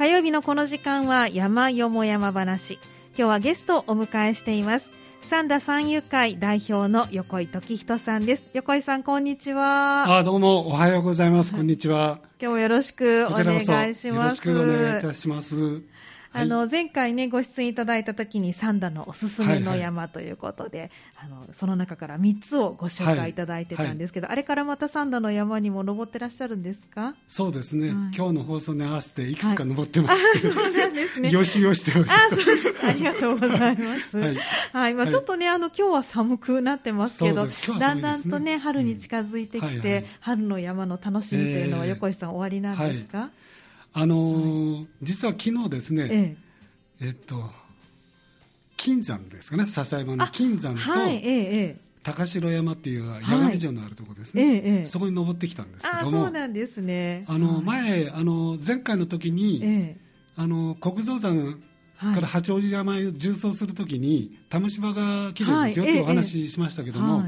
火曜日のこの時間は山よも山話。今日はゲストをお迎えしています。三田三遊会代表の横井時人さんです。横井さんこんにちは。あどうもおはようございます。こんにちは。今日もよろしくお願いします。よろしくお願いいたしますあの、前回ね、ご出演いただいたときに、三田のおすすめの山ということで、あの、その中から3つをご紹介い。ただいてたんですけど、はい、あれからまた三田の山にも登ってらっしゃるんですか？そうですね、今日の放送に合わせていくつか登ってまして、そうなんですね。よしよしておいて。あ、そうです。ありがとうございます。はい。まあちょっとね、あの、今日は寒くなってますけど、ね、だんだんとね、春に近づいてきて、春の山の楽しみというのは、横井さん、終わりなんですか、あのー、実は昨日ですね、ええ。えっと金山ですかね笹山の金山と、はいええ、高城山っていう八神城のあるところですね、はいえ、そこに登ってきたんですけどもそうなんですね。あの、前あの前回の時に、あの国蔵山から八王子山へ縦走するときに玉芝が綺麗ですよ、はい、ってお話ししましたけども、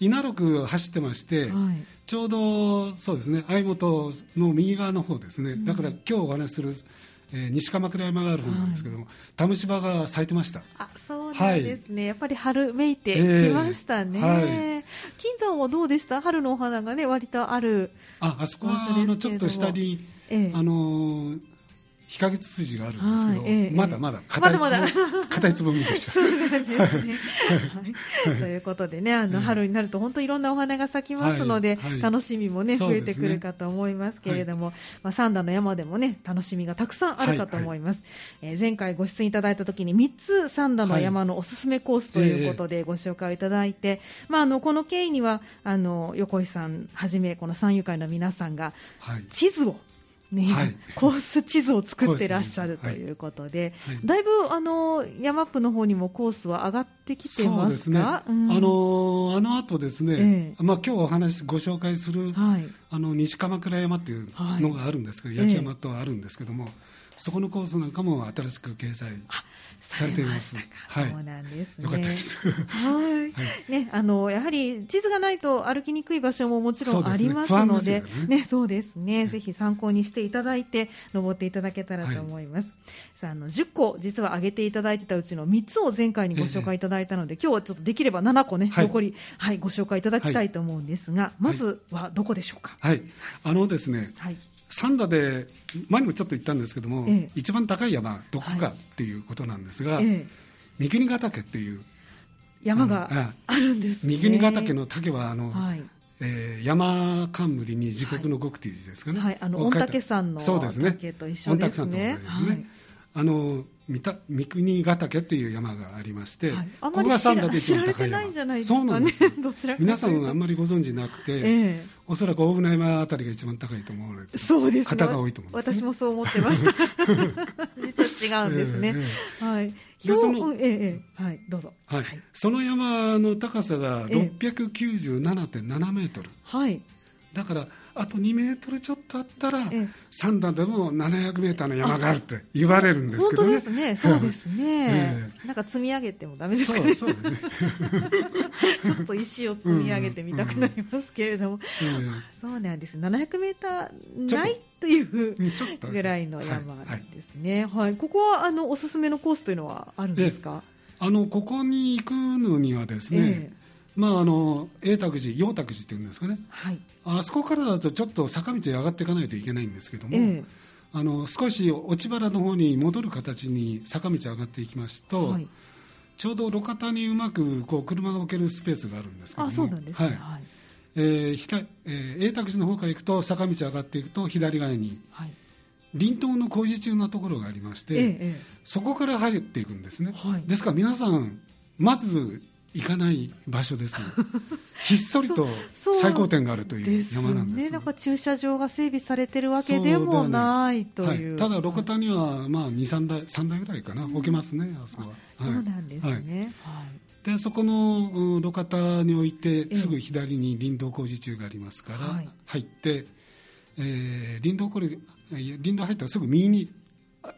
稲六走ってまして、はい、ちょうどそうですね相本の右側の方ですね、だから今日お話しするえー、西鎌倉山がある方なんですけども、はい、タムシバが咲いてました。あそうなんですね、はい、やっぱり春めいてきましたね、えーはい、金山はどうでした？春のお花がね割とあるああそこはあのちょっと下に、えー、あのー日陰ツツジがあるんですけど、はいええ、まだまだ硬いつぼ、まだまだ。硬いつぼみでした。そうなんですね。はい。ということでね、あの、春になると本当いろんなお花が咲きますので、はいはい、楽しみもね、増えてくるかと思いますけれども、まあ、三段の山でもね、楽しみがたくさんあるかと思います。えー、前回ご出演いただいた時に3つ三段の山のおすすめコースということでご紹介いただいて、まあ、あの、この経緯には、あの、横井さんはじめ、この山友会の皆さんが、地図を、ね、はい、コース地図を作ってらっしゃるということで、はいはい、だいぶあの山ップの方にもコースは上がってきてますか、ね。うん、あのあの後ですね、えー、まあ今日お話ご紹介する、あの西鎌倉山っていうのがあるんですけど、焼山とあるんですけども、そこのコースなんかも新しく掲載されています。はい、そうなんですね。よかったです。はい。ね、あのやはり地図がないと歩きにくい場所ももちろんありますので、ね、そうですね。ぜひ参考にしていただいて登っていただけたらと思います。さあ、あの10個実は挙げていただいてたうちの3つを前回にご紹介いただいたので、今日はちょっとできれば7個ね、残りはいご紹介いただきたいと思うんですが、まずはどこでしょうか？はい。あのですね。はい。三田で前にもちょっと言ったんですけども、ええ、一番高い山どこかっていうことなんですが、はいえ、三国ヶ岳っていう山があるんです、ね、三国ヶ岳の岳はあの、はい、えー、山冠に自国の極という字ですかね、はい、あの御嶽山の岳と一緒ですね。あの三田三国ヶ岳っていう山がありまして、はい、ここが三田で一番高い山。いそうなんです。皆さんあんまりご存知なくて、えー、おそらく大船山あたりが一番高いと思われてそうです、方が多いと思います、ね、私もそう思ってました。実は違うんですね。えー、はい。でその、ええー、はい、どうぞ。はい。その山の高さが697.7メートル。はい。だからあと2メートルちょっとあったら、三段でも700メーターの山があるって言われるんですけどね。本当ですね、そうですね。なんか積み上げてもだめですかね。そうそうね ちょっと石を積み上げてみたくなりますけれども、そうなんです。700メーターないというぐらいの山なんですね。はい、ここはあのおすすめのコースというのはあるんですか？あのここに行くのにはですね。まあ、あの永卓寺、陽卓寺っていうんですかね、はい、あそこからだとちょっと坂道上がっていかないといけないんですけども、えー、あの少し落原の方に戻る形に坂道上がっていきますと、はい、ちょうど路肩にうまくこう車が置けるスペースがあるんですけども、あそうなんですね、はい。はい。えーひたえー、永卓寺の方から行くと坂道上がっていくと左側に、はい、林道の工事中なところがありまして、ええ、そこから入っていくんですね、はい、ですから皆さんまず行かない場所です。ひっそりと最高点があるという山なんです。ね。だから駐車場が整備されてるわけでもないという、ねはい、ただ路肩にはまあ23台3台ぐらいかな、置けますねあそこは、そうなんですね、はい、でそこの路肩に置いてすぐ左に林道工事中がありますから、入って、えー、林道これ林道入ったらすぐ右に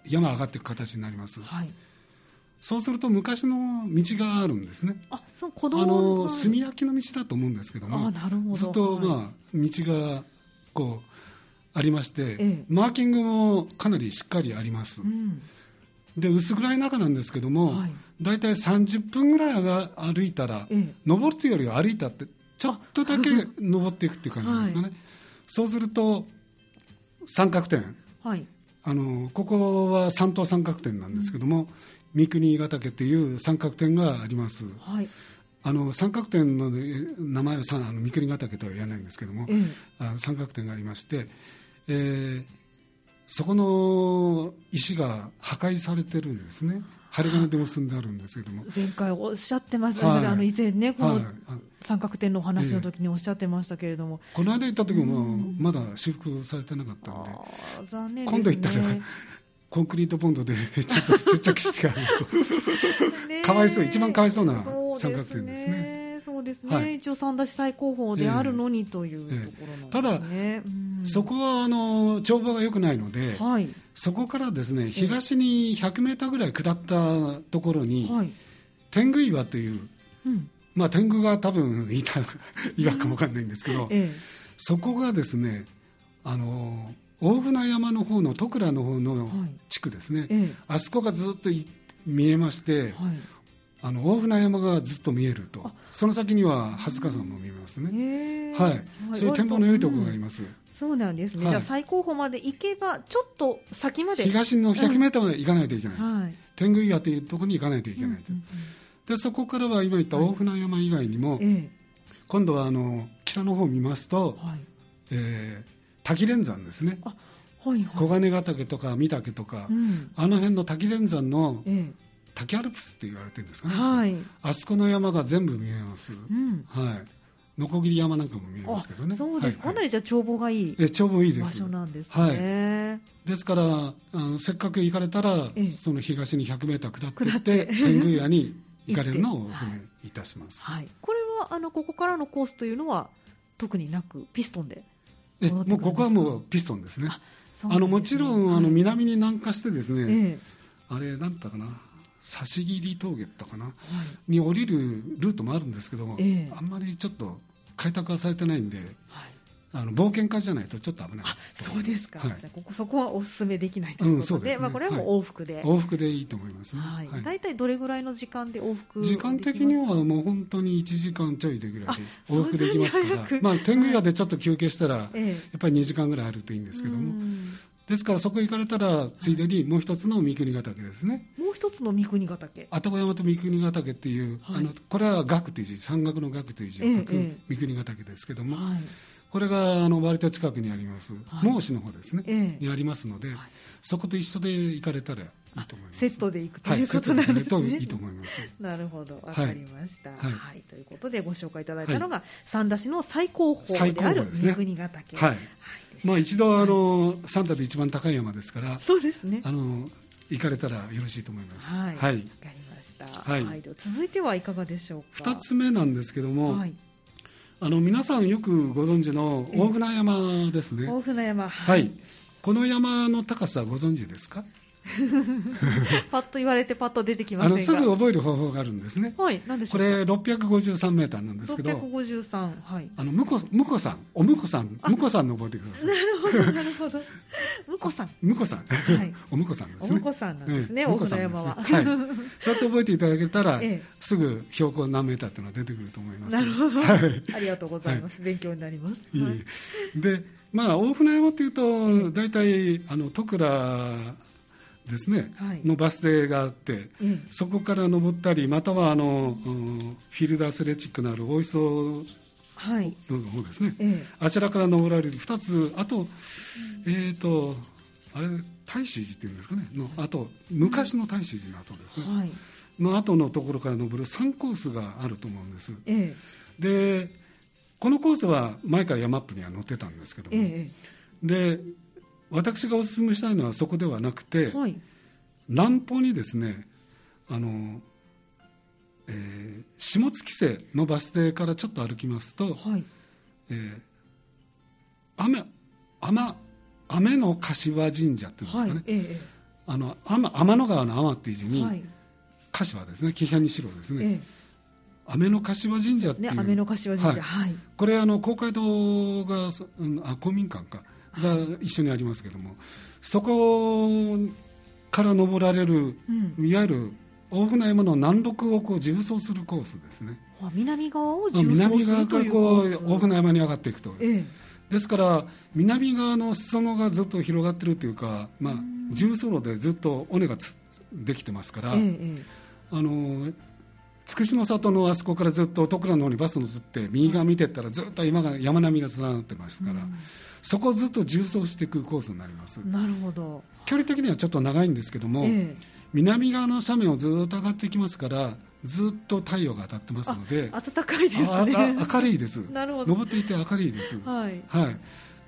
山上がっていく形になります、はいそうすると昔の道があるんですね。あ、そう子供あの炭焼きの道だと思うんですけども、あなるほど。ずっとまあ、道がこありまして、ええ、マーキングもかなりしっかりあります、うん、で薄暗い中なんですけども、はい、大体30分ぐらいが歩いたら、ええ、登るというよりは歩いたってちょっとだけ登っていくっていう感じですかね、はい、そうすると三角点、はい、あのここは三等三角点なんですけども、うん、三国ヶ岳という三角点があります、はい、あの三角点の名前はさあの三国ヶ岳とは言わないんですけども、うん、あ三角点がありまして、えー、そこの石が破壊されてるんですね。針金で結んであるんですけども。前回おっしゃってました、はい、あの以前ねこの三角点のお話の時におっしゃってましたけれども、えこの間行った時もまだ修復されてなかったんで。残念、ね、今度行ったらコンクリートボンドで ちょっと接着してあると。かわいそう一番かわいそうな三角点ですね。そうですね、はい、一応三田市最高峰であるのにというところなんですね、ええただ、そこはあの帳場が良くないので、はい、そこからですね東に100メーターぐらい下ったところに、はい、天狗岩という、うん、まあ天狗が多分いた岩かもわかんないんですけど、え、そこがですねあの大船山の方の戸倉の方の地区ですね、あそこがずっと見えまして、あの大船山がずっと見えると。その先には蓮塚山も見えますね、はい、そういう展望の良いところがあります、うん、そうなんですね、はい、じゃあ最高峰まで行けばちょっと先まで。東の100メートルまで行かないといけない、はい、天狗岩というところに行かないといけないと、うんうんうん、でそこからは今言った大船山以外にも、はい、今度はあの北の方を見ますと、はい。えー、滝連山ですねはいはい、黄金ヶ岳とか御岳とか、うん、あの辺の滝連山の、ええ滝アルプスって言われてるんですかね、はい、あそこの山が全部見えます、うん、はいノコギリ山なんかも見えますけどね。そうです。はいはい、かなりじゃ眺望がいい。え、眺望いいです。場所なんですね。はい。ですから、あのせっかく行かれたら、その東に100メーター下っていって、天狗屋に行かれるのをお勧めいたします。はい。これはあのここからのコースというのは特になくピストンで。え、もうここはもうピストンですね。あ、ね、のもちろん、あの南に南下してですね、あれなんだかな。差し切り峠ったかな、はい、に降りるルートもあるんですけども、えー、あんまりちょっと開拓はされてないんで、はい、あの冒険家じゃないとちょっと危ない。そうですか、はい、じゃここそこはお勧めできないということでうんでね、まあ、これはもう往復で、往復でいいと思いますね、はい。大体どれぐらやいの時間で往復時間的にはもう本当に1時間ちょいでぐらいで往復できますから。まあ天狗屋でちょっと休憩したら、やっぱり2時間ぐらいあるといいんですけども、ですからそこ行かれたらついでにもう一つの三国ヶ岳ですね。もう一つの三国ヶ岳。愛宕山と三国ヶ岳っていう、はい、あのこれは岳という字。山岳の岳という字を書く三国ヶ岳ですけども、はい、これがあの割と近くにあります、はい、孟子の方ですね、ええ、にありますので、そこと一緒で行かれたらいいと思います。セットで行くということなんですね。いいと思います。なるほど、わかりました、はい。はい、ということでご紹介いただいたのが、三田市の最高峰である三国ヶ岳。はい。まあ、一度あの、サンタで一番高い山ですからそうですね。あの行かれたらよろしいと思います。はい、はい、かりました。はい、はい、続いてはいかがでしょうか？二つ目なんですけども、はい、あの皆さんよくご存知の大船山ですね。大船山、はい、この山の高さご存知ですか？パッと言われてパッと出てきませんすぐ覚える方法があるんですね。はい、何でしょうこれ653メーターなんですけど、653、はい。あの、むこ、むこさん、おむこさん、むこさんの覚えてください。なるほど、なるほど。むこさん。むこさん。はい。おむこさんですね。おむこさんなんですね、大船山は。はい。そうやって覚えていただけたら、すぐ標高何メーターっていうのは出てくると思います。なるほど。はい。ありがとうございます。勉強になります。で、まあ、大船山っていうと、大体、あの、戸倉、ですね、はい、のバス停があって、うん、そこから登ったりまたはあの、うん、フィールドアスレチックのある大磯の方ですね、はい、あちらから登られる。2つあと、えっ、ー、とあれ大使寺っていうんですかね。のあと昔の大使寺の後ですね、はい、の後のところから登る3コースがあると思うんです、えでこのコースは前から山アップには載ってたんですけども、え。で私がお勧めしたいのはそこではなくて、はい、南方にですねあの、えー、下月瀬のバス停からちょっと歩きますと、はい。えー、雨雨雨の柏神社っていうんですかね、はいええ、あの天天の川の天っていう字に、はい、柏ですね。紀平にしろですね、ええ。雨の柏神社っていう、ね、雨の柏神社、はい、これあの公会堂が、うん、あ公民館かが一緒にありますけども、そこから登られる、うん、いわゆる大船山の南麓をこう縦走するコースですね。南側を南側からこう大船山に上がっていくと。ええ、ですから南側の裾野がずっと広がってるというか、まあ、重走路でずっと尾根ができてますから、え、あのつくしの里のあそこからずっと徳倉の方にバス乗って右側見てったらずっと今が山並みが連なってますから、そこをずっと縦走していくコースになります。なるほど。距離的にはちょっと長いんですけども、え南側の斜面をずっと上がっていきますからずっと太陽が当たってますので暖かいですね。明るいです。なるほど。登っていて明るいです。はい、はい。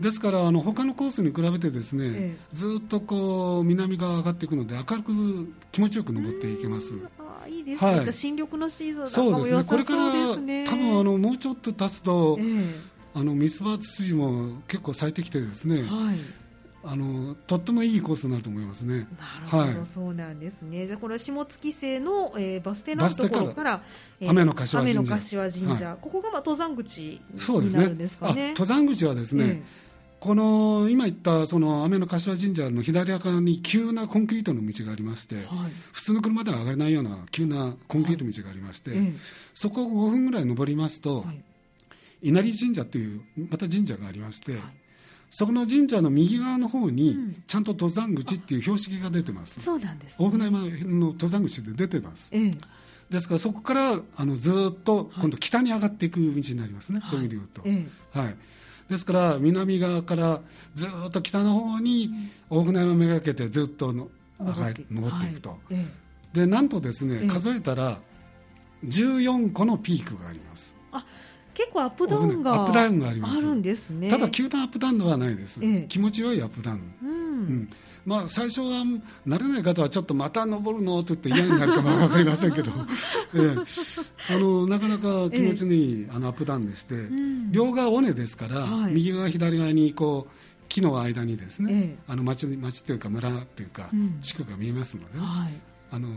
ですからあの他のコースに比べてですね、ええ、ずっとこう南側上がっていくので明るく気持ちよく登っていけます。あいいですね、はい、じゃあ新緑のシーズンそうですね。これから多分あのもうちょっと経つと、え、あのミツバツツジも結構咲いてきてですね、はい、あのとってもいいコースになると思いますね。なるほど、はい、そうなんですね。じゃあこれは下月星の、えー、バス停のところから、えー、雨の柏神社、柏神社、はい、ここがまあ登山口になるんですかね。登山口はですね。えーこの今言ったその雨の柏神社の左側に急なコンクリートの道がありまして、はい、普通の車では上がれないような急なコンクリート道がありまして、はい、そこを5分ぐらい登りますと、はい、稲荷神社というまた神社がありまして、そこの神社の右側の方に、ちゃんと登山口っていう標識が出てます。そうなんです、ね、大船山の登山口で出てます。ええ、ですからそこからあのずっと今度北に上がっていく道になりますね、はい、そういう意味で言うと。ええ、はいですから南側からずっと北の方に大船山をめがけてずっとの上がり登っていくと、はい、でなんとですね、数えたら14個のピークがあります。あ結構アップダウンがアップダウンがありますあるんですね。ただ急なアップダウンではないです、気持ちよいアップダウン、うん、うん。まあ、最初は慣れない方はちょっとまた登るのって言って嫌になるかも分かりませんけど、ええ、あのなかなか気持ちのいい、あのアップダウンでして、うん、両側尾根ですから、はい、右側左側にこう木の間にですね、あの町町というか村というか、地区が見えますので、はい、あの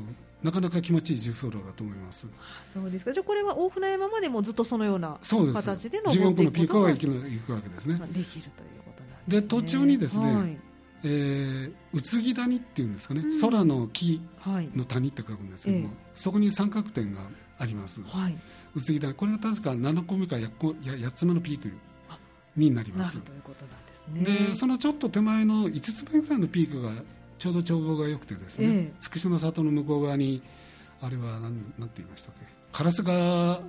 なかなか気持ちいい重走路だと思います。そうですか。じゃあこれは大船山までもずっとそのような形で自分のピークは行くわけですね。できるということなんですね。で途中にですね、はい。えー、宇津木谷っていうんですかね、うん、空の木の谷って書くんですけども、はい、そこに三角点があります、はい、宇津木谷これは確か7個目か 8, 8つ目のピークになります。ということなんですね。でそのちょっと手前の5つ目ぐらいのピークがちょうど眺望が良くてですね、えー、筑紫の里の向こう側にあれは何なんて言いましたっけ？烏川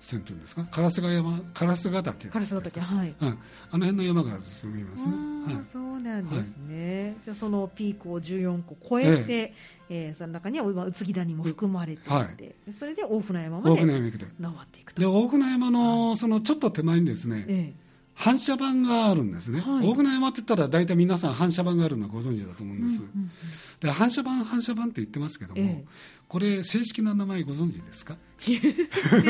線というんですか？烏ヶ山烏ヶ岳。岳はい、うん、あの辺の山が進みますね、はい、そうなんですね、はい、じゃあそのピークを14個超えて、ええ。えー、その中には宇津木谷も含まれていて、はい、それで大船山まで登っていくと。で大船山のそのちょっと手前にですね、ええ反射板があるんですね、はい、大船山って言ったら大体皆さん反射板があるのはご存知だと思うんです、うんうんうん、で反射板反射板って言ってますけども、ええ、これ正式な名前ご存知ですか？正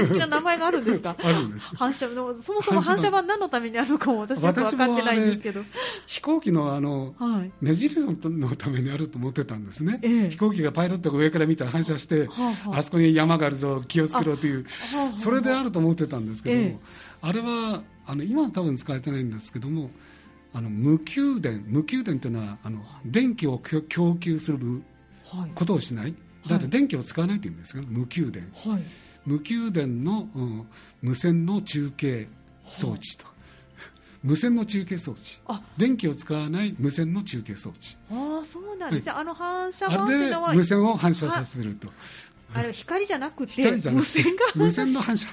式な名前があるんですか？あるんです。反射そもそも反射板。何のためにあるのかも私は分かってないんですけど。飛行機のあの、はい、目印のためにあると思ってたんですね、え、飛行機がパイロットが上から見たら反射して、はあはあ、あそこに山があるぞ気をつけろという、はあ、それであると思ってたんですけど、あれはあの今は多分使われてないんですけどもあの無給電無給電というのはあの電気を供給することをしない、はい、だって電気を使わないというんですが無給電、はい、無給電の、うん、無線の中継装置と、はい、無線の中継装置。電気を使わない無線の中継装置。ああそうなんです、はい、あの反射板っていうのは無線を反射させると。あれ光じゃなくて無線が無線の反射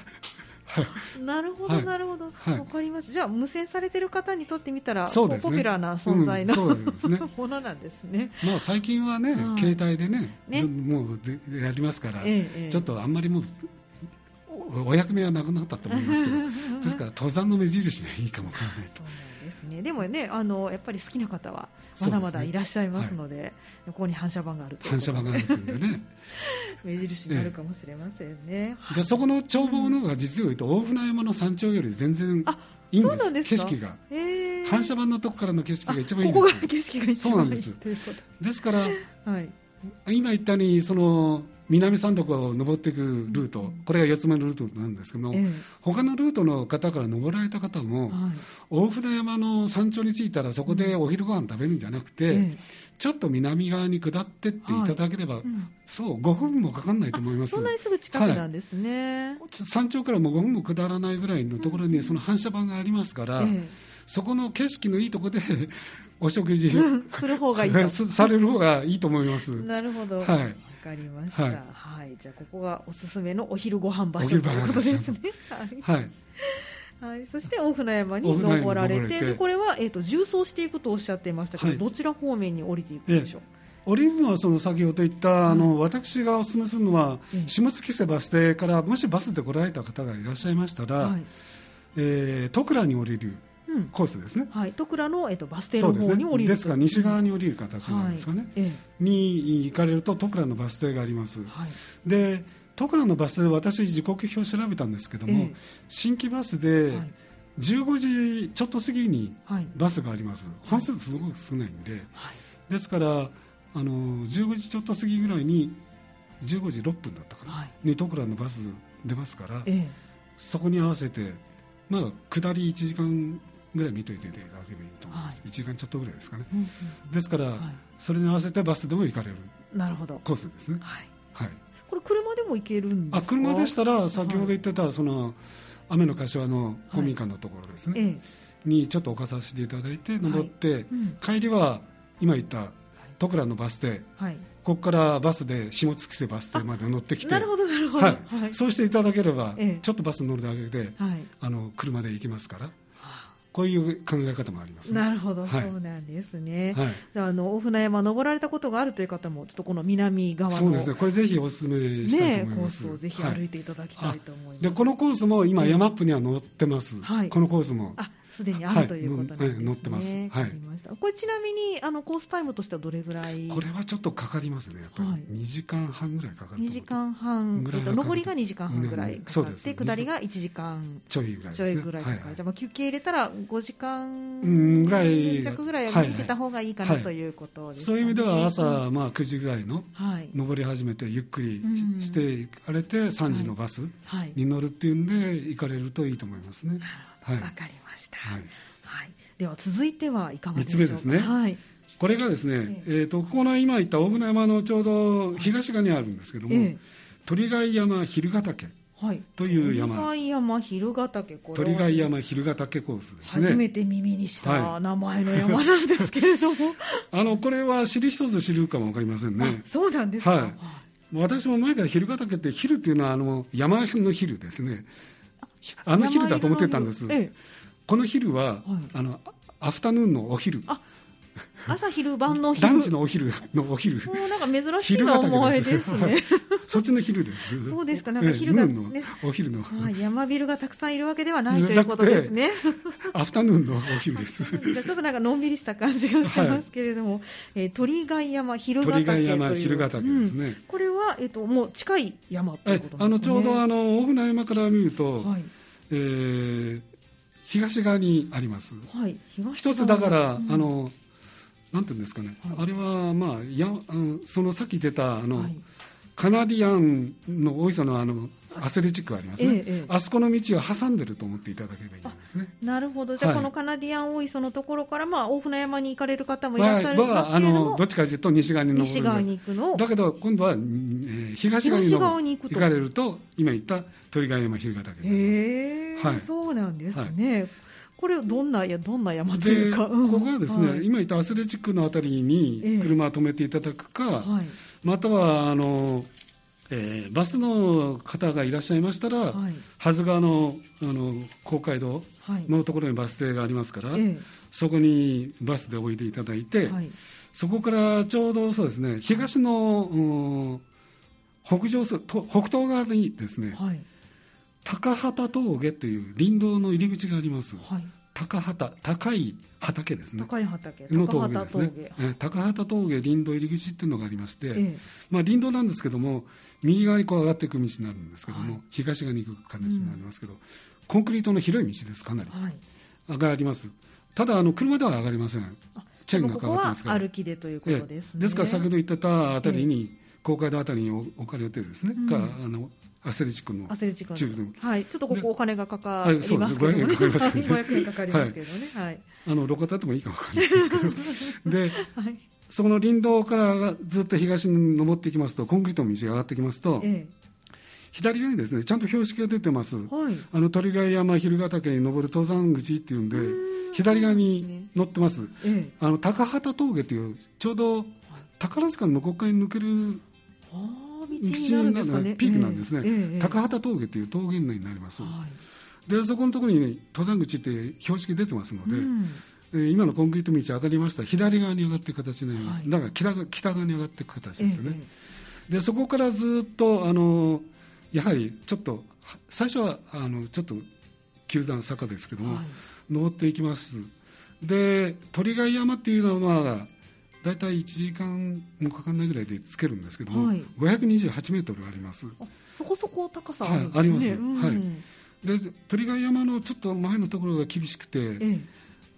なるほど、なるほど、わ、かります。じゃあ無線されてる方にとってみたら、ポピュラーな存在の、ものなんですね。まあ最近はね、携帯でね、もうやりますから、ちょっとあんまりもう。お役目はなくなったと思いますけど、ですから登山の目印でいいかもわからないと。ですね。でもね、あのやっぱり好きな方はまだまだいらっしゃいますので、でねはい、ここに反射板があると反射板があるというんでね。目印になるかもしれませんね。えでそこの眺望の方が実を言うと、大船山の山頂より全然いいんです。景色が。反射板のとこからの景色が一番いいんです。ここが景色が一番いいそうなんです。ですから、はい。今言ったようにその南山麓を登っていくルート、これが4つ目のルートなんですけども、ええ、他のルートの方から登られた方も、はい、大船山の山頂に着いたらそこでお昼ご飯食べるんじゃなくて、え、ちょっと南側に下ってっていただければ、はい。うん、そう5分もかかんないと思います。そんなにすぐ近くなんですね、はい、山頂からも5分も下らないぐらいのところにその反射板がありますから、そこの景色のいいところで お食事 する方がいい される方がいいと思います。なるほど。はい。かりました、はい、はい、じゃあここがおすすめのお昼ご飯場所ということですね。はい、はい、そして大船山に登られてこれは、えーと、重走していくとおっしゃっていましたけど、はい、どちら方面に降りていくでしょう、降りるのはその先ほど言った、あの私がお勧めするのは、下月瀬バス停からもしバスで来られた方がいらっしゃいましたら、はい、えー、戸倉に降りるコースですね、はい、戸倉の、えっと、バス停の方に降りるですから西側に降りる形なんですかね、はいに行かれると戸倉のバス停があります、はい、で戸倉のバス停私時刻表を調べたんですけども、新規バスで15時ちょっと過ぎにバスがあります、本数すごく少ないんで、ですからあの15時ちょっと過ぎぐらいに15時6分だったかな、に戸倉のバス出ますから、そこに合わせてまあ下り1時間ぐらい見といていただければいいと思います、はい、1時間ちょっとぐらいですかね、うんうんうん、ですから、はい、それに合わせてバスでも行かれる。なるほど。コースですね。はい、はい、これ車でも行けるんですか？あ車でしたら先ほど言ってた、その雨の柏の公民館のところですね、はい、にちょっと置かさせていただいて登って、うん、帰りは今言った戸倉のバス停、はい、ここからバスで下月瀬バス停まで乗ってきて。なるほどなるほど、はい、そうしていただければ、ええ、ちょっとバス乗るだけで、はい、あの車で行きますからこういう考え方もあります、ね、なるほど、はい、そうなんですね。はい、あの大船山登られたことがあるという方もちょっとこの南側のそうですね。これぜひお勧めしたいと思います。ね、コースをぜひ歩いていただきたいと思います。でこのコースも今山アップには載ってます。はい、このコースも。あすでにあるということなんですね。乗ってます。はい。これちなみにあのコースタイムとしてはどれぐらい？これはちょっとかかりますね。やっぱり2時間半ぐらいかかる。2時間半。えっと上りが2時間半ぐらいかかって、下りが1時間ちょいぐらいちょいぐらいかかる。じゃあまあ休憩入れたら5時間ぐらい弱ぐらいは見てた方がいいかなということですそういう意味では朝まあ9時ぐらいの登り始めてゆっくりして行かれて3時のバスに乗るっていうんで行かれるといいと思いますね。わ、かりました。はい。はい、では続いてはいかがでしょうか？3つ目ですね。はい。これがですね、えー、とここの今言った大船山のちょうど東側にあるんですけども、え鳥貝山蛭ヶ岳。はい、という山。鳥貝山蛭ヶ岳鳥貝山蛭ヶ岳コースですね。初めて耳にした名前の山なんですけれども、あのこれは知る人ぞ知るかも分かりませんね。そうなんですか、はい、私も前から蛭ヶ岳って昼っていうのはあの山の昼ですね。あの昼だと思ってたんです、ええ、この昼は、はい、あのアフタヌーンのお昼。朝昼晩の昼。ランチのお昼のお昼。もうなんか珍しい名前です。ね。そっちの昼です。そうですか。なんか昼が、ね、お昼の、はい、山ビルがたくさんいるわけではないということですね。アフタヌーンのお昼です。じゃちょっとなんかのんびりした感じがしますけれども、はい、えー、鳥貝山昼ヶ岳という。鳥貝山昼ヶ岳ですね、うん、これは、えーと、もう近い山ということですね、あのちょうどあの大船山から見ると、はい、えー東側にあります、はい、一つだから、うん、あのなんていうんですかね、はい、あれは、まあ、やあのそのさっき出たあの、はい、カナディアンの大磯のあの アスレチックありますね、ええ、あそこの道を挟んでると思っていただければいいんですね。なるほど、じゃあ、このカナディアン大磯のところから、まあ、大船山に行かれる方もい。らっしゃるんですけれども、あのどっちかというと西側に西側に行くの。だけど、今度は、えー、東側にに行かれると、今言った鳥ヶ山日向岳へえ、はい、そうなんですね。はい。これどんなやどんな山というか、ここはですね、はい、今言ったアスレチックのあたりに車を止めていただくか、えーはい、またはあの、えー、バスの方がいらっしゃいましたら、はい、はず川のあの公会堂のところにバス停がありますから、えー、そこにバスでおいでいただいて、そこからちょうどそうですね東の、北上す北東側にですね、高畑峠という林道の入り口があります、はい、高畑高い畑ですね。高い畑の峠ですね。高畑峠。林道入り口っていうのがありまして、ええ、まあ、林道なんですけども右側にこう上がっていく道になるんですけども、はい、東側に行く感じになりますけど、うん、コンクリートの広い道ですかなり、はい、があります。ただあの車では上がりません。チェーンがかかってますから。歩きでということですね、ですから先ほど言ってたあたりに、公会堂あたりに置かれてですね、うん、かあのアスレチックのチックの。はい、ちょっとここお金がかかりますけどね、500円かかりますけどね、500円かかりますけどね、はい、あの路肩でもいいかもわかんないですけど、で、はい、そこの林道からずっと東に登っていきますと、コンクリートの道が上がってきますと、ええ。左側にですねちゃんと標識が出てます、はい、あの鳥貝山蛭ヶ岳に登る登山口っていうんで左側に乗ってます、ええ、あの高畑峠というちょうど宝塚の向こう側に抜ける道になるピークなんですね、え、高畑峠という峠になります、はい、でそこのところに、ね、登山口って標識出てますので、うん。今のコンクリート道上がりました。左側に上がっていく形になります、はい、だから北北側に上がっていく形ですよね、でそこからずっとあのやはりちょっと最初はあのちょっと急な坂ですけども、はい、登っていきます。で鳥貝山っていうのは大体1時間もかかんないぐらいでつけるんですけども、はい、528メートルあります。そこそこ高さあるんですね、はい、あります、うん、はいで鳥貝山のちょっと前のところが厳しくて、ええ。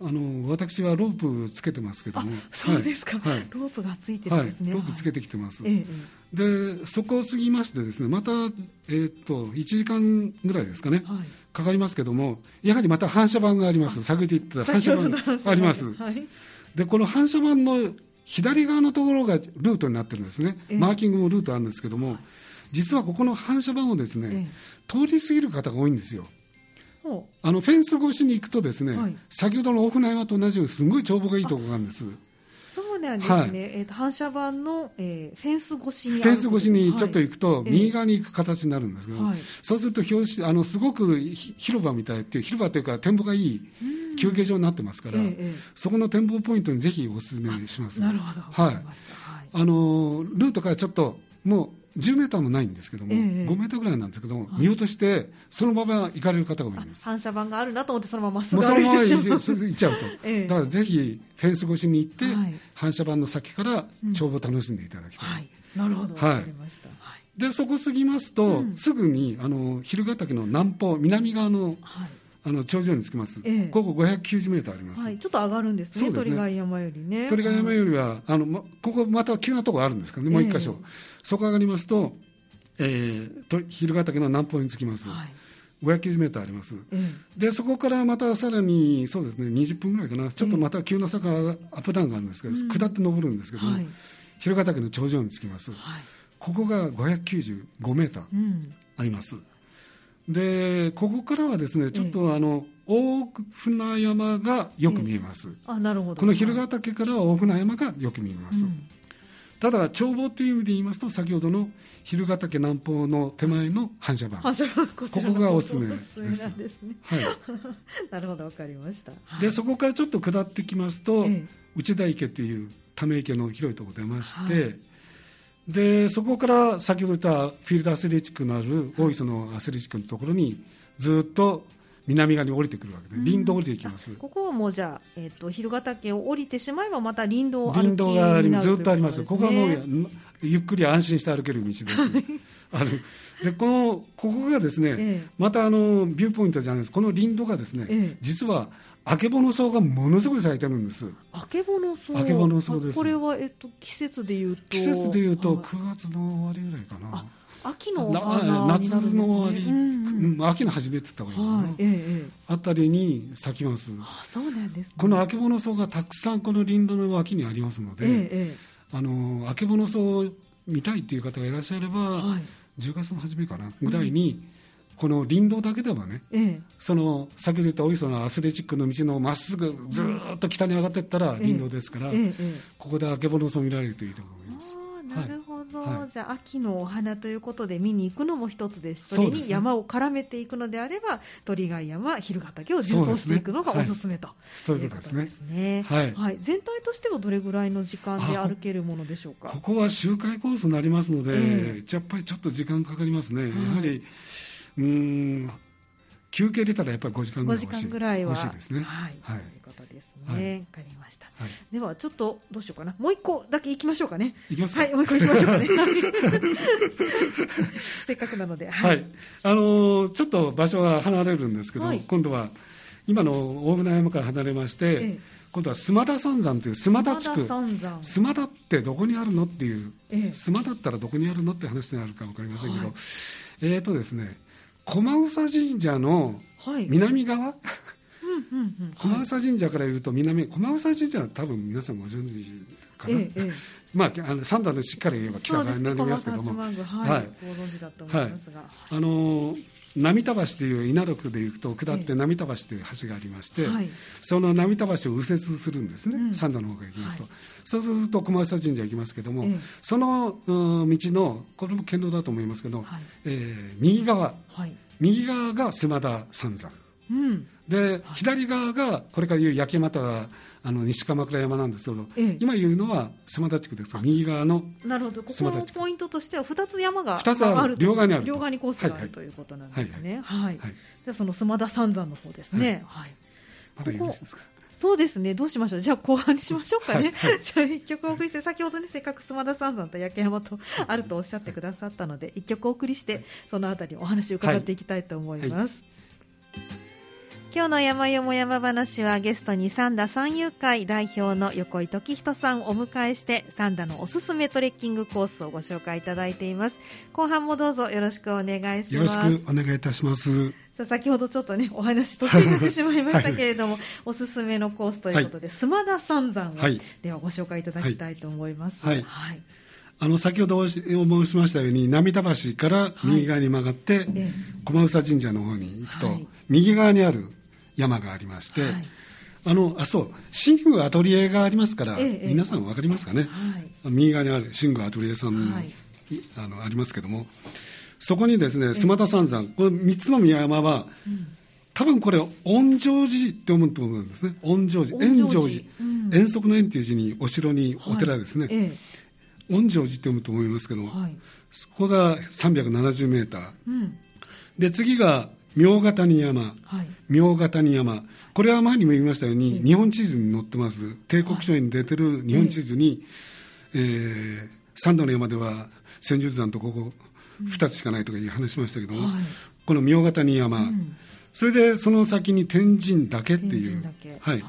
あの私はロープつけてますけどもそうですか、はい、ロープがついてるんですね、はい、ロープつけてきてます、ええ、でそこを過ぎましてですねまた、えー、っと1時間ぐらいですかね、はい、かかりますけどもやはりまた反射板があります。先ほど言った反射板あります、はい、でこの反射板の左側のところがルートになってるんですね、えマーキングもルートあるんですけども実はここの反射板をですね、通り過ぎる方が多いんですよ。あのフェンス越しに行くとですね、はい、先ほどの大船山と同じようにすごい帳簿がいいところがあるんです。そうなんですね、はい、えーと、反射板の、えー、フェンス越しにフェンス越しにちょっと行くと、右側に行く形になるんですけど、はい、そうすると表紙あのすごく広場みたいっていう広場というか展望がいい休憩所になってますから、えー、そこの展望ポイントにぜひお勧めします。なるほど。はい、あのルートからちょっともう10メーターもないんですけども、えー、5メーターぐらいなんですけども、はい、見落として、そのまま行かれる方が多いんです。反射板があるなと思って、そのままそのまま行っちゃうと、えー、だからぜひフェンス越しに行って、はい、反射板の先から帳簿を楽しんでいただきたい。うんはい、なるほど、はい、でそこ過ぎますと、うん、すぐにあの蛭ヶ岳の南方、南側の、はいあの頂上につきます、ええ、ここ590メートルあります、はい、ちょっと上がるんですね、すね。鳥貝山よりね。鳥貝山よりは、あのま、ここまた急なところあるんですけどね、もう一箇所、え、そこ上がりますと、えー、蛭ヶ岳の南方につきます。はい。590メートルあります、でそこからまたさらにそうですね20分ぐらいかな、ちょっとまた急な坂、アップダウンがあるんですけど、下って登るんですけど、はい、蛭ヶ岳の頂上につきます、はい、ここが595メートルあります。でここからはですねちょっとあの、大船山がよく見えます、あなるほど。この蛭ヶ岳からは大船山がよく見えます、うん、ただ眺望という意味で言いますと先ほどの蛭ヶ岳南方の手前の反射板。反射板ここがおすすめです。なんですね。はい。なるほどわかりました、はい、でそこからちょっと下ってきますと、ええ、内田池っていうため池の広いところ出まして、はいでそこから先ほど言ったフィールドアスレチックのある大磯のアスレチックのところにずっと南側に降りてくるわけで、林道降りていきます。ここはもうじゃあ、えっ、ー、と、蛭ヶ岳を降りてしまえば、また林道林道がずっとあります。ここはもう、ゆっくり安心して歩ける道です。あるでこのここがですね、ええ、またあのビューポイントじゃないですこの林道がですね、え、実はあけぼの草がものすごい咲いてるんです。あけぼの草。あけぼの草です。これはえっと季節でいうと。季節でいうと9月の終わりぐらいかな。秋の夏の終わり、うん、秋の初めって言った方がいいかな、はいええ、あたりに咲きます。あそうなんです、ね、このあけぼの草がたくさんこの林道の脇にありますので、え、あのあけぼの草を見たいっていう方がいらっしゃれば、はい、10月の初めかなぐらいに、うんこの林道だけではね、ええ、その先ほど言ったお磯のアスレチックの道のまっすぐずっと北に上がっていったら林道ですから、え、ここであけぼのを見られるといいと思います。なるほど、はい、じゃあ秋のお花ということで見に行くのも一つですそれに山を絡めていくのであれば、ね、鳥貝山蛭ヶ岳を縦走していくのがおすすめと、そういうことですね。はい、はい、全体としてはどれぐらいの時間で歩けるものでしょうか？ここは周回コースになりますので、えー、やっぱりちょっと時間かかりますね、やはりうん休憩入れたらやっぱり5時間ぐらい欲しい。ぐらいは欲しいですね。はい、はい、ことですね。わ、はい、かりました、はい。ではちょっとどうしようかな。もう一個だけ行きましょうかね。行きますはい、もう一個行きましょうかね。せっかくなので。はい。あのー、ちょっと場所は離れるんですけど、今度は今の大船山から離れまして、ええ、今度は須磨田三山という須磨田地区須磨田ってどこにあるのっていう、ええ、須磨だったらどこにあるのって話になるか分かりませんけど、はい、えっ、ー、とですね駒宇佐神社の南側、はい駒宇佐神社から言うと南駒宇佐神社は多分皆さんご存知かな、ええ、まああの三段でしっかり言えば北側になりますけども、はい、はい、ご存知だと思いますが、はい、あの波田橋という稲六で行くと下って波田橋という橋がありまして、その波田橋を右折するんですね、うん、三段の方から行きますと、はい、そうすると駒宇佐神社行きますけども、その、道のこれも県道だと思いますけど、はい、えー、右側、右側が須磨田三山。うん、で、左側がこれから言う焼山とはあの西鎌倉山なんですけど、ええ、今言うのは須磨田地区です。が右側のなるほど。ここのポイントとしては2つ山が2つある。両側にある両側にコースがある、ということなんですね。はい、じゃあその須磨田三山の方ですね。はい、まだよろしいですか。そうですね、どうしましょう、じゃあ後半にしましょうかね、はい、じゃあ一曲お送りして、先ほどね、せっかく須磨田三山と焼山とあるとおっしゃってくださったので、一曲お送りして、そのあたりお話を伺っていきたいと思います。はい今日の山よも山話はゲストに三田三遊会代表の横井時人さんをお迎えして三田のおすすめトレッキングコースをご紹介いただいています。後半もどうぞよろしくお願いします。よろしくお願い。いたしますさあ先ほどちょっとねお話途中になってしまいましたけれども、はい、おすすめのコースということで、はい、須磨田三山を、はい、ではご紹介いただきたいと思います、はい。あの先ほど申しましたように涙橋から右側に曲がって、駒宇佐神社の方に行くと、右側にある山がありまして、はい、あのあそう新宮アトリエがありますから、ええ、皆さん分かりますかね、はい、右側にある新宮アトリエさん、はい、あのありますけどもそこにですね須磨田三山この3つの宮山は、うん、多分これ御城寺って思うと思うんですね。御城寺円城寺、うん、遠足の円っていう字にお城にお寺ですね、ええ、御城寺って読むと思いますけど、そこが370メーター、うん、で次が明ヶ谷山、はい、明ヶ谷山、これは前にも言いましたように、日本地図に載ってます、帝国書院に出てる日本地図に、えー、三度の山では千住山とここ2つしかないとかいう話しましたけども、はい、この明ヶ谷山、うん、それでその先に天神岳っていう、はい、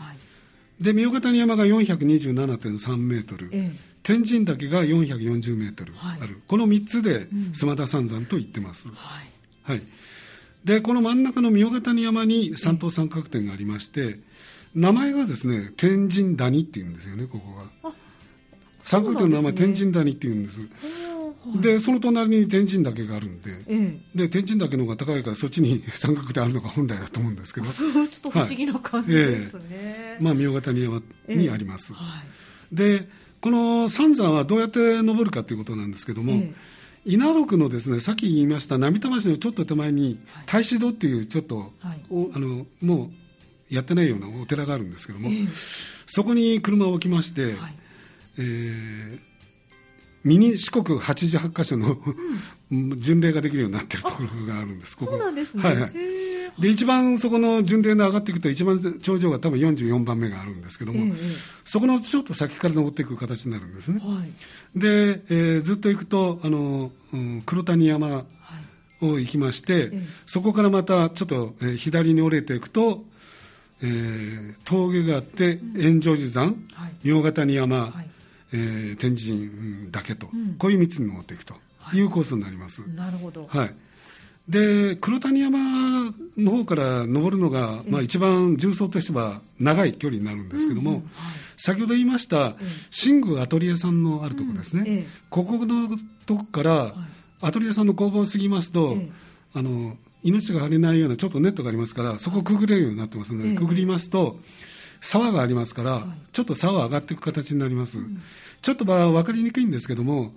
で明ヶ谷山が427.3メートル、ええ、天神岳が440メートルある、はい、この3つで須磨田三山と言ってます。はい、はいでこの真ん中の御ヶ谷山に三等三角点がありまして、名前がですね天神谷っていうんですよねここが三角点の名前、天神谷っていうんです。でその隣に天神岳があるんでええ、で天神岳の方が高いからそっちに 三角点あるのが本来だと思うんですけど。ちょっと不思議な感じですね、はい。えまあ、御ヶ谷山にあります、はい、でこの三山はどうやって登るかということなんですけども、稲六のですねさっき言いました波田橋のちょっと手前に太子堂っていうちょっと、はい、あのもうやってないようなお寺があるんですけども、えー、そこに車を置きまして、はい、えー、ミニ四国88箇所の、うん、巡礼ができるようになってるところがあるんです。ここ。そうなんですね、はいはいで一番そこの巡礼の上がっていくと一番頂上が多分44番目があるんですけども、えー、そこのちょっと先から登っていく形になるんですね、はい、で、えー、ずっと行くとあの、うん、黒谷山を行きまして、はい、そこからまたちょっと、えー、左に折れていくと、えー、峠があって円城寺山、はい、明ヶ谷山、はい。えー、天神岳と、うん、こういう3つに登っていくというコースになります。なるほど、はいで黒谷山の方から登るのが、まあ、一番重曹としては長い距離になるんですけども、うんうんはい、先ほど言いました新宮アトリエさんのあるところですね、うん。ええ、ここのとこから、アトリエさんの工房を過ぎますと、え、あの命が張れないようなちょっとネットがありますからそこをくぐれるようになってますので、くぐりますと沢がありますから、ちょっと沢上がっていく形になります、うん、ちょっとまあ分かりにくいんですけども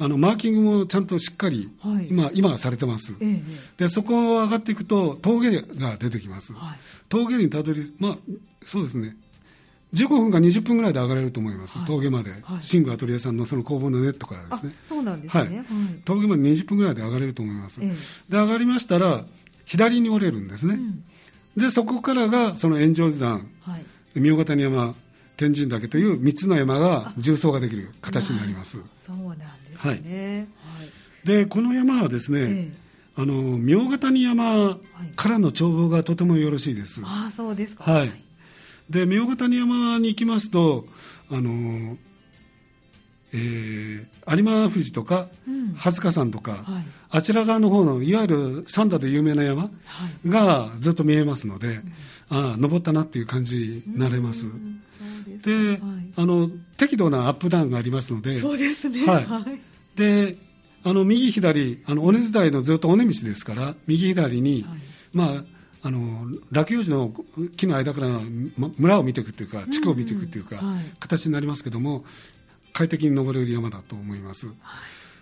あのマーキングもちゃんとしっかり、はい、今今はされてます、ええ、でそこを上がっていくと峠が出てきます、はい、峠にたどりまあそうですね。15分か20分ぐらいで上がれると思います、はい、峠まで、はい、シングアトリエさんのその工房のネットからですね。そうなんですね、はい、峠まで20分ぐらいで上がれると思います、え、で上がりましたら左に折れるんですね、うん、でそこからがその炎上山、はい、明ヶ谷山天神岳という3つの山が重層ができる形になります。そうなんですね、はい、でこの山はですね、えあの明ヶ谷山からの眺望がとてもよろしいです。ああそうですか。はい。で明ヶ谷山に行きますとあのえー、有馬富士とか、うん、飛鳥山とか、はい、あちら側の方のいわゆる三田で有名な山がずっと見えますので、はい、ああ登ったなっていう感じになれます。で、はい、あの適度なアップダウンがありますので、そうですね。はい。で、あの右左あの尾根伝いのずっと尾根道ですから、右左に、まああの落葉樹の木の間から村を見ていくというか地区を見ていくというか、形になりますけども快適に登れる山だと思います。はい、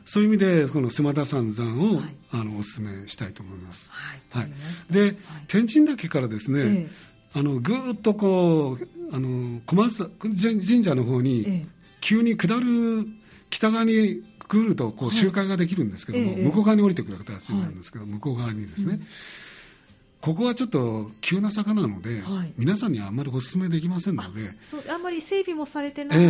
そういう意味でこの須磨田三山を、はい、あのお勧めしたいと思います。はい。で、天神岳からですね、ええ、あのぐーっとこうあの小松神社の方に急に下る北側に来るとこう集会ができるんですけども、向こう側に降りてくる形になるんですけど、向こう側にですね。うんここはちょっと急な坂なので、はい、皆さんにはあんまりお勧めできませんのでそうあんまり整備もされてない、え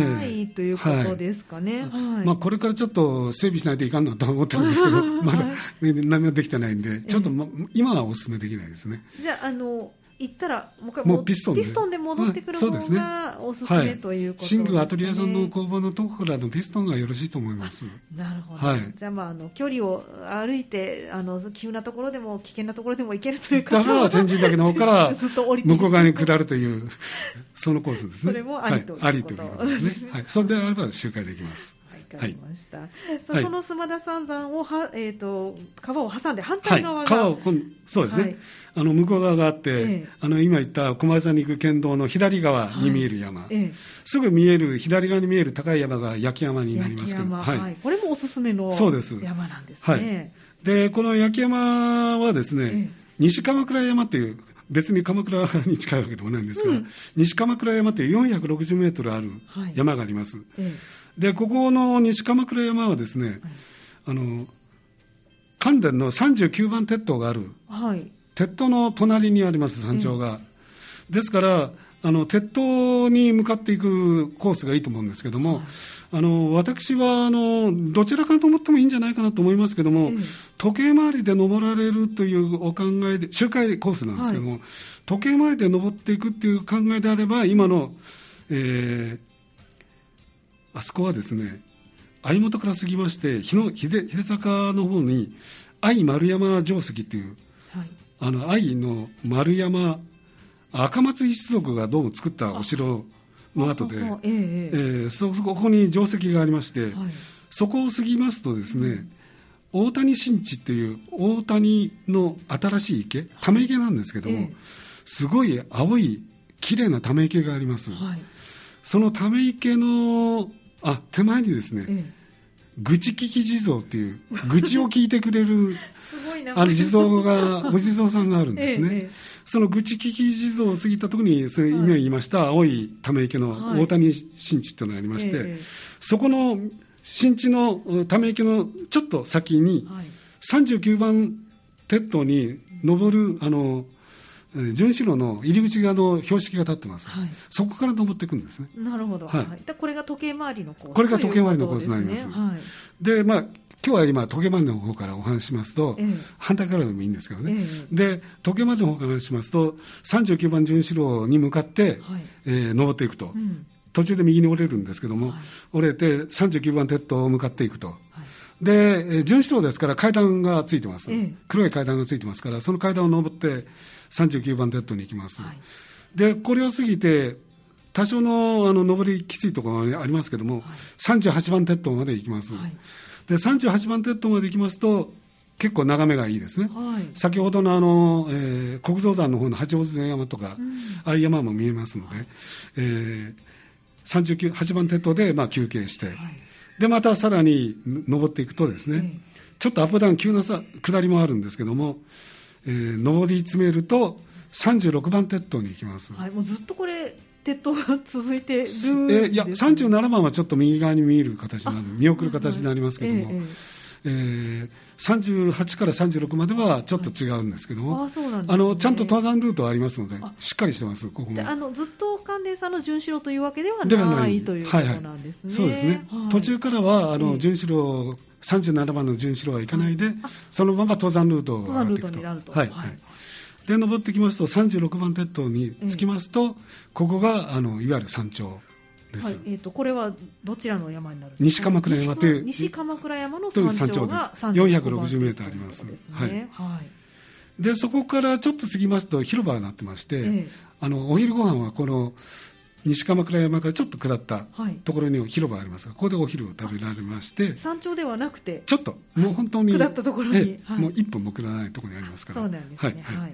ー、ということですかね、はいはい、まあ、これからちょっと整備しないといかんのと思ってるんですけど まだ何もできてないんでちょっと、ま、今はお勧めできないですね。じゃああの行ったらもう一回もうピストンでピストンで戻ってくる方がおすすめということですね。寝具アトリエさんの工房のところからのピストンがよろしいと思います。なるほど。はい、じゃあまああの距離を歩いてあの急なところでも危険なところでも行けるというだから天神岳の方から ずっと降りて向こう側に下るというそのコースですね。それもありということですね。はい、ありということですね。はい。それであれば周回できます。かりました。はい、さあ、その須磨田三山をは、えっ、ー、と、川を挟んで反対側が、はい、川をそうですね、はい、あの、向こう側があって、ええ、あの、今言った駒井さんに行く県道の左側に見える山、え、すぐ見える、左側に見える高い山が焼山になりますけど、はい、これもおすすめの山なんですね。はい、で、この焼山はですね、西鎌倉山っていう、別に鎌倉に近いわけでもないんですが、うん、西鎌倉山っていう460メートルある山があります。ええでここの西鎌倉山はですね、はい、あの関連の39番鉄塔がある、はい、鉄塔の隣にあります山頂が、えー、ですからあの鉄塔に向かっていくコースがいいと思うんですけども、はい、あの私はあのどちらかと思ってもいいんじゃないかなと思いますけども、えー、時計回りで登られるというお考えで周回コースなんですけども、はい、時計回りで登っていくっていう考えであれば今の、えー、あそこはですね相本から過ぎまして日の秀秀坂の方に愛丸山城跡っていう、はい、あの愛の丸山赤松一族がどうも作ったお城の後で、えー、えー、そここに城跡がありまして、はい、そこを過ぎますとですね、うん。大谷新地っていう大谷の新しい池ため池なんですけども、え。すごい青い綺麗なため池があります、はい、そのため池のあ手前にですね、ええ、愚痴聞き地蔵っていう愚痴を聞いてくれるあの地蔵がお地蔵さんがあるんですね、え、その愚痴聞き地蔵を過ぎたところにその意味を言いました、はい、青いため池の大谷新地っていうのがありまして、そこの新地のため池のちょっと先に、39番鉄塔に登るあの純子路の入り口側の標識が立ってます、はい、そこから登っていくんですね。なるほど、はい、これが時計回りのコースこれが時計回りのコースになります、はい、でまあ今日は今時計回りの方からお話しますと、ええ、反対からでもいいんですけどね、え、で時計回りの方からお話しますと39番純子路に向かって、はい、えー、登っていくと、うん、途中で右に折れるんですけども、はい、折れて39番鉄塔を向かっていくと、で、巡視路ですから階段がついてます、黒い階段がついてますから、その階段を登って39番鉄塔に行きます。はい、で、これを過ぎて、多少のあの上りきついところがありますけども、はい、38番鉄塔まで行きます。はい、で、38番鉄塔まで行きますと、結構眺めがいいですね、はい、先ほどのあの、えー、国蔵山の方の八王子山とか、うん、ああいう山も見えますので、はい、えー、38番鉄塔でまあ休憩して、はい、でまたさらに登っていくとですね、ちょっとアップダウン急なさ下りもあるんですけども、えー、上り詰めると36番鉄塔に行きます、はい、もうずっとこれ鉄塔が続いてるんです、ね、えー、いや37番はちょっと右側に見える形になる見送る形になりますけども、えーえーえー、38から36まではちょっと違うんですけども、はい、あそうなんです、ね、あのちゃんと登山ルートはありますので、しっかりしてます、ここも。あのずっと関連さんの順次郎というわけではないということなんですね。はい。はい、そうですね、はい、途中からはあの順次郎、37番の順次郎は行かないで、そのまま登山ルートを登山ルートになると。はい、はい。で登ってきますと36番鉄塔に着きますと、ここがあのいわゆる山頂です、はいえーと、これはどちらの山になる西鎌倉山という西鎌倉山の山頂が460メートルあります、ね、はい、はい、でそこからちょっと過ぎますと広場になってまして、えー、あのお昼ご飯はこの西鎌倉山からちょっと下ったところに広場がありますが、ここでお昼を食べられまして山頂ではなくてちょっともう本当に下ったところに、はい、もう一歩も下らないところにありますから。そうなんですね、はい、はい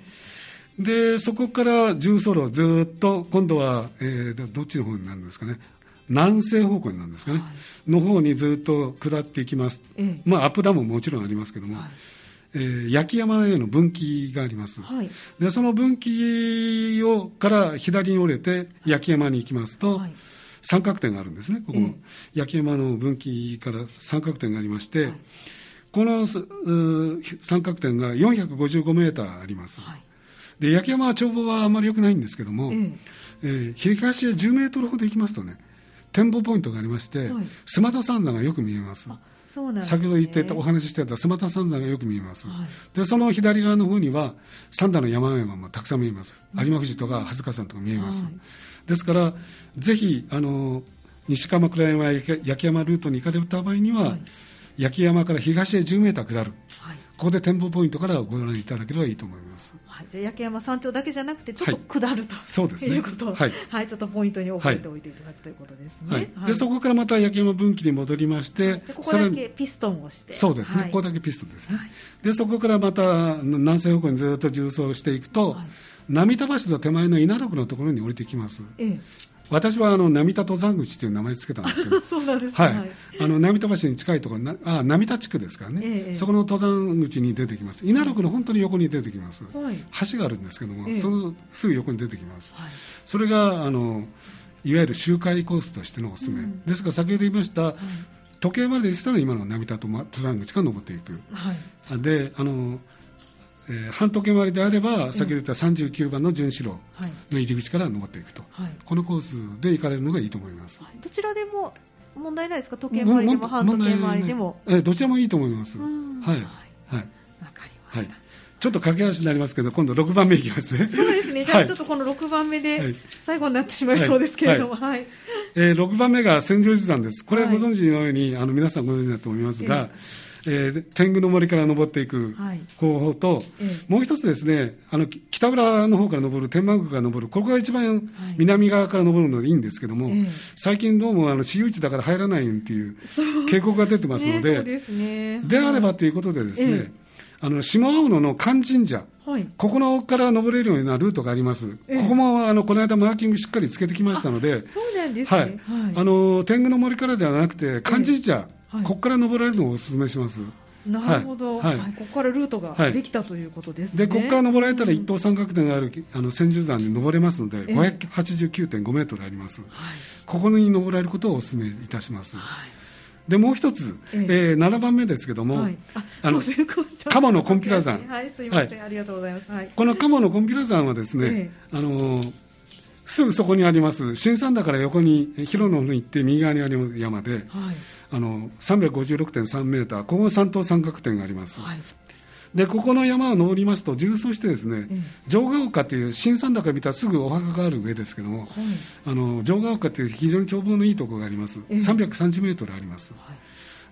でそこから重走路ずっと今度は、えー、どっちの方になるんですかね。南西方向になるんですかね、はい、の方にずっと下っていきます、ええ、まあ、アップダウンももちろんありますけども、はい、えー、焼山への分岐があります、はい、でその分岐をから左に折れて焼山に行きますと、三角点があるんですねここ、え、焼山の分岐から三角点がありまして、この三角点が455メーターあります、で焼山は眺望はあまり良くないんですけども、ええ。ー、東へ10メートルほど行きますとね展望ポイントがありまして、はい、スマタ三山がよく見えます。ね、先ほど言ってたお話ししてたスマタ三山がよく見えます、はい、でその左側の方には三田の山々もたくさん見えます、有馬富士とか蓮塚山とか見えます、はい、ですからぜひあの西鎌倉山焼山ルートに行かれた場合には、はい、焼山から東へ10メーター下る、はいここで展望ポイントからご覧いただければいいと思います。はい、じゃあ焼山山頂だけじゃなくてちょっと下ると、はい、そうですね。いうこと。を、はい、はい、ちょっとポイントに覚えておいていただくということですね。はい、でそこからまた焼山分岐に戻りまして、ここだけピストンをして、そうですね。ここだけピストンですね。でそこからまた南西方向にずっと縦走していくと、波田橋の手前の稲六のところに降りてきます。ええ私はあの波田登山口という名前つけたんですけど、そうなんです、はい、あの波田橋に近いところな、あ波田地区ですからね、ええ、そこの登山口に出てきます、稲六の本当に横に出てきます、はい、橋があるんですけども、え、そのすぐ横に出てきます、はい、それがあのいわゆる周回コースとしてのおすすめ、うん、ですから先ほど言いました、はい、時計まででしたら今の波田登山口から登っていく、はい、であのえー、半時計回りであれば、先ほど言った39番の順四郎の入り口から登っていくと、はい、このコースで行かれるのがいいと思います、どちらでも問題ないですか？時計回りでも半時計回りでも、えー、どちらもいいと思います。はい。はい。わかりました、ちょっと駆け足になりますけど、今度6番目いきますね。そうですね。じゃあちょっとこの6番目で最後になってしまいそうですけれども、はい。はい、えー、6番目が千住寺山です。これはご存知のように、あの皆さんご存知だと思いますが、えー、天狗の森から登っていく方法と、はいもう一つですね、あの北浦の方から登る、天満宮から登る、ここが一番南側から登るのでいいんですけども、はい、最近どうもあの私有地だから入らないっていう警告が出てますので、で、ね。ね、あればということでですね、あの下青野の漢神社、はい、ここのから登れるようなルートがあります、えここもあのこの間、マーキングしっかりつけてきましたので、そうなんですね、はい、あの天狗の森からじゃなくて、漢神社、はい、ここから登られるのをお勧めします。なるほど、はい、はい、ここからルートができたということですね。で、ここから登られたら一等三角点があるあの千住山に登れますので、589.5メートルあります、はい、ここに登られることをお勧めいたします。はい。でもう一つ、えー、えー、7番目ですけども、はい、あの鴨のコンピラ山、はい、すみません、はい、ありがとうございます。はい、この鴨のコンピラ山はですね、えー、あのーすぐそこにあります、新三田から横に、広野の行って右側にある山で、はい、あの356.3メーター、ここ三等三角点があります。はい。でここの山を登りますと、重走してですね、城ヶ丘という新三田から見たらすぐお墓がある上ですけども、はい、あの城ヶ丘という非常に眺望のいいところがあります、330メートルあります。はい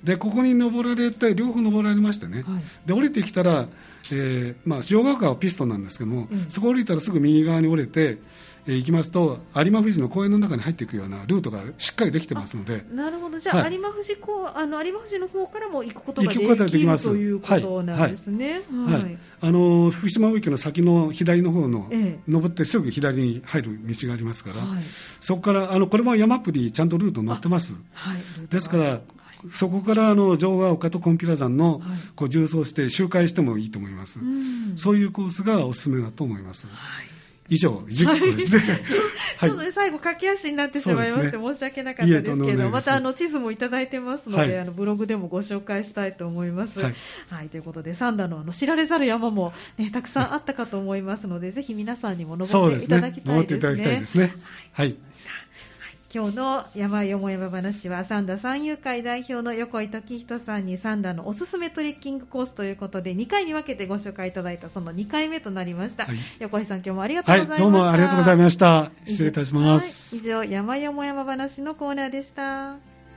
でここに登られて両方登られましてね、はい、で降りてきたら、えーまあ、塩ヶ丘はピストンなんですけども、うん、そこ降りたらすぐ右側に降りて、えー、行きますと有馬富士の公園の中に入っていくようなルートがしっかりできてますので。なるほど。じゃあ、はい、有馬富士こうあの有馬富士の方からも行くことができるということなんですね、はい、はい、あの福島大池の先の左の方の、ええ、登ってすぐ左に入る道がありますから、そこからあのこれも山プリちゃんとルート載ってます、はい、ですからそこからあの城ヶ丘とコンピラ山のこう重走して周回してもいいと思います、そういうコースがおすすめだと思います。はい以上、10個ですね。はい、ちょっとね、最後、駆け足になってしまいまして、申し訳なかったですけど、またあの地図もいただいてますので、あのブログでもご紹介したいと思います。はい、ということで、三田のあの知られざる山も、ね、たくさんあったかと思いますので、ぜひ皆さんにも登っていただきたいですね。登っていただきたいですね。はい。今日の山よも山話は三田山遊会代表の横井時人さんに三田のおすすめトレッキングコースということで2回に分けてご紹介いただいたその2回目となりました、はい、横井さん今日もありがとうございました、はい、どうもありがとうございました。失礼いたします、はい、以上山よも山話のコーナーでした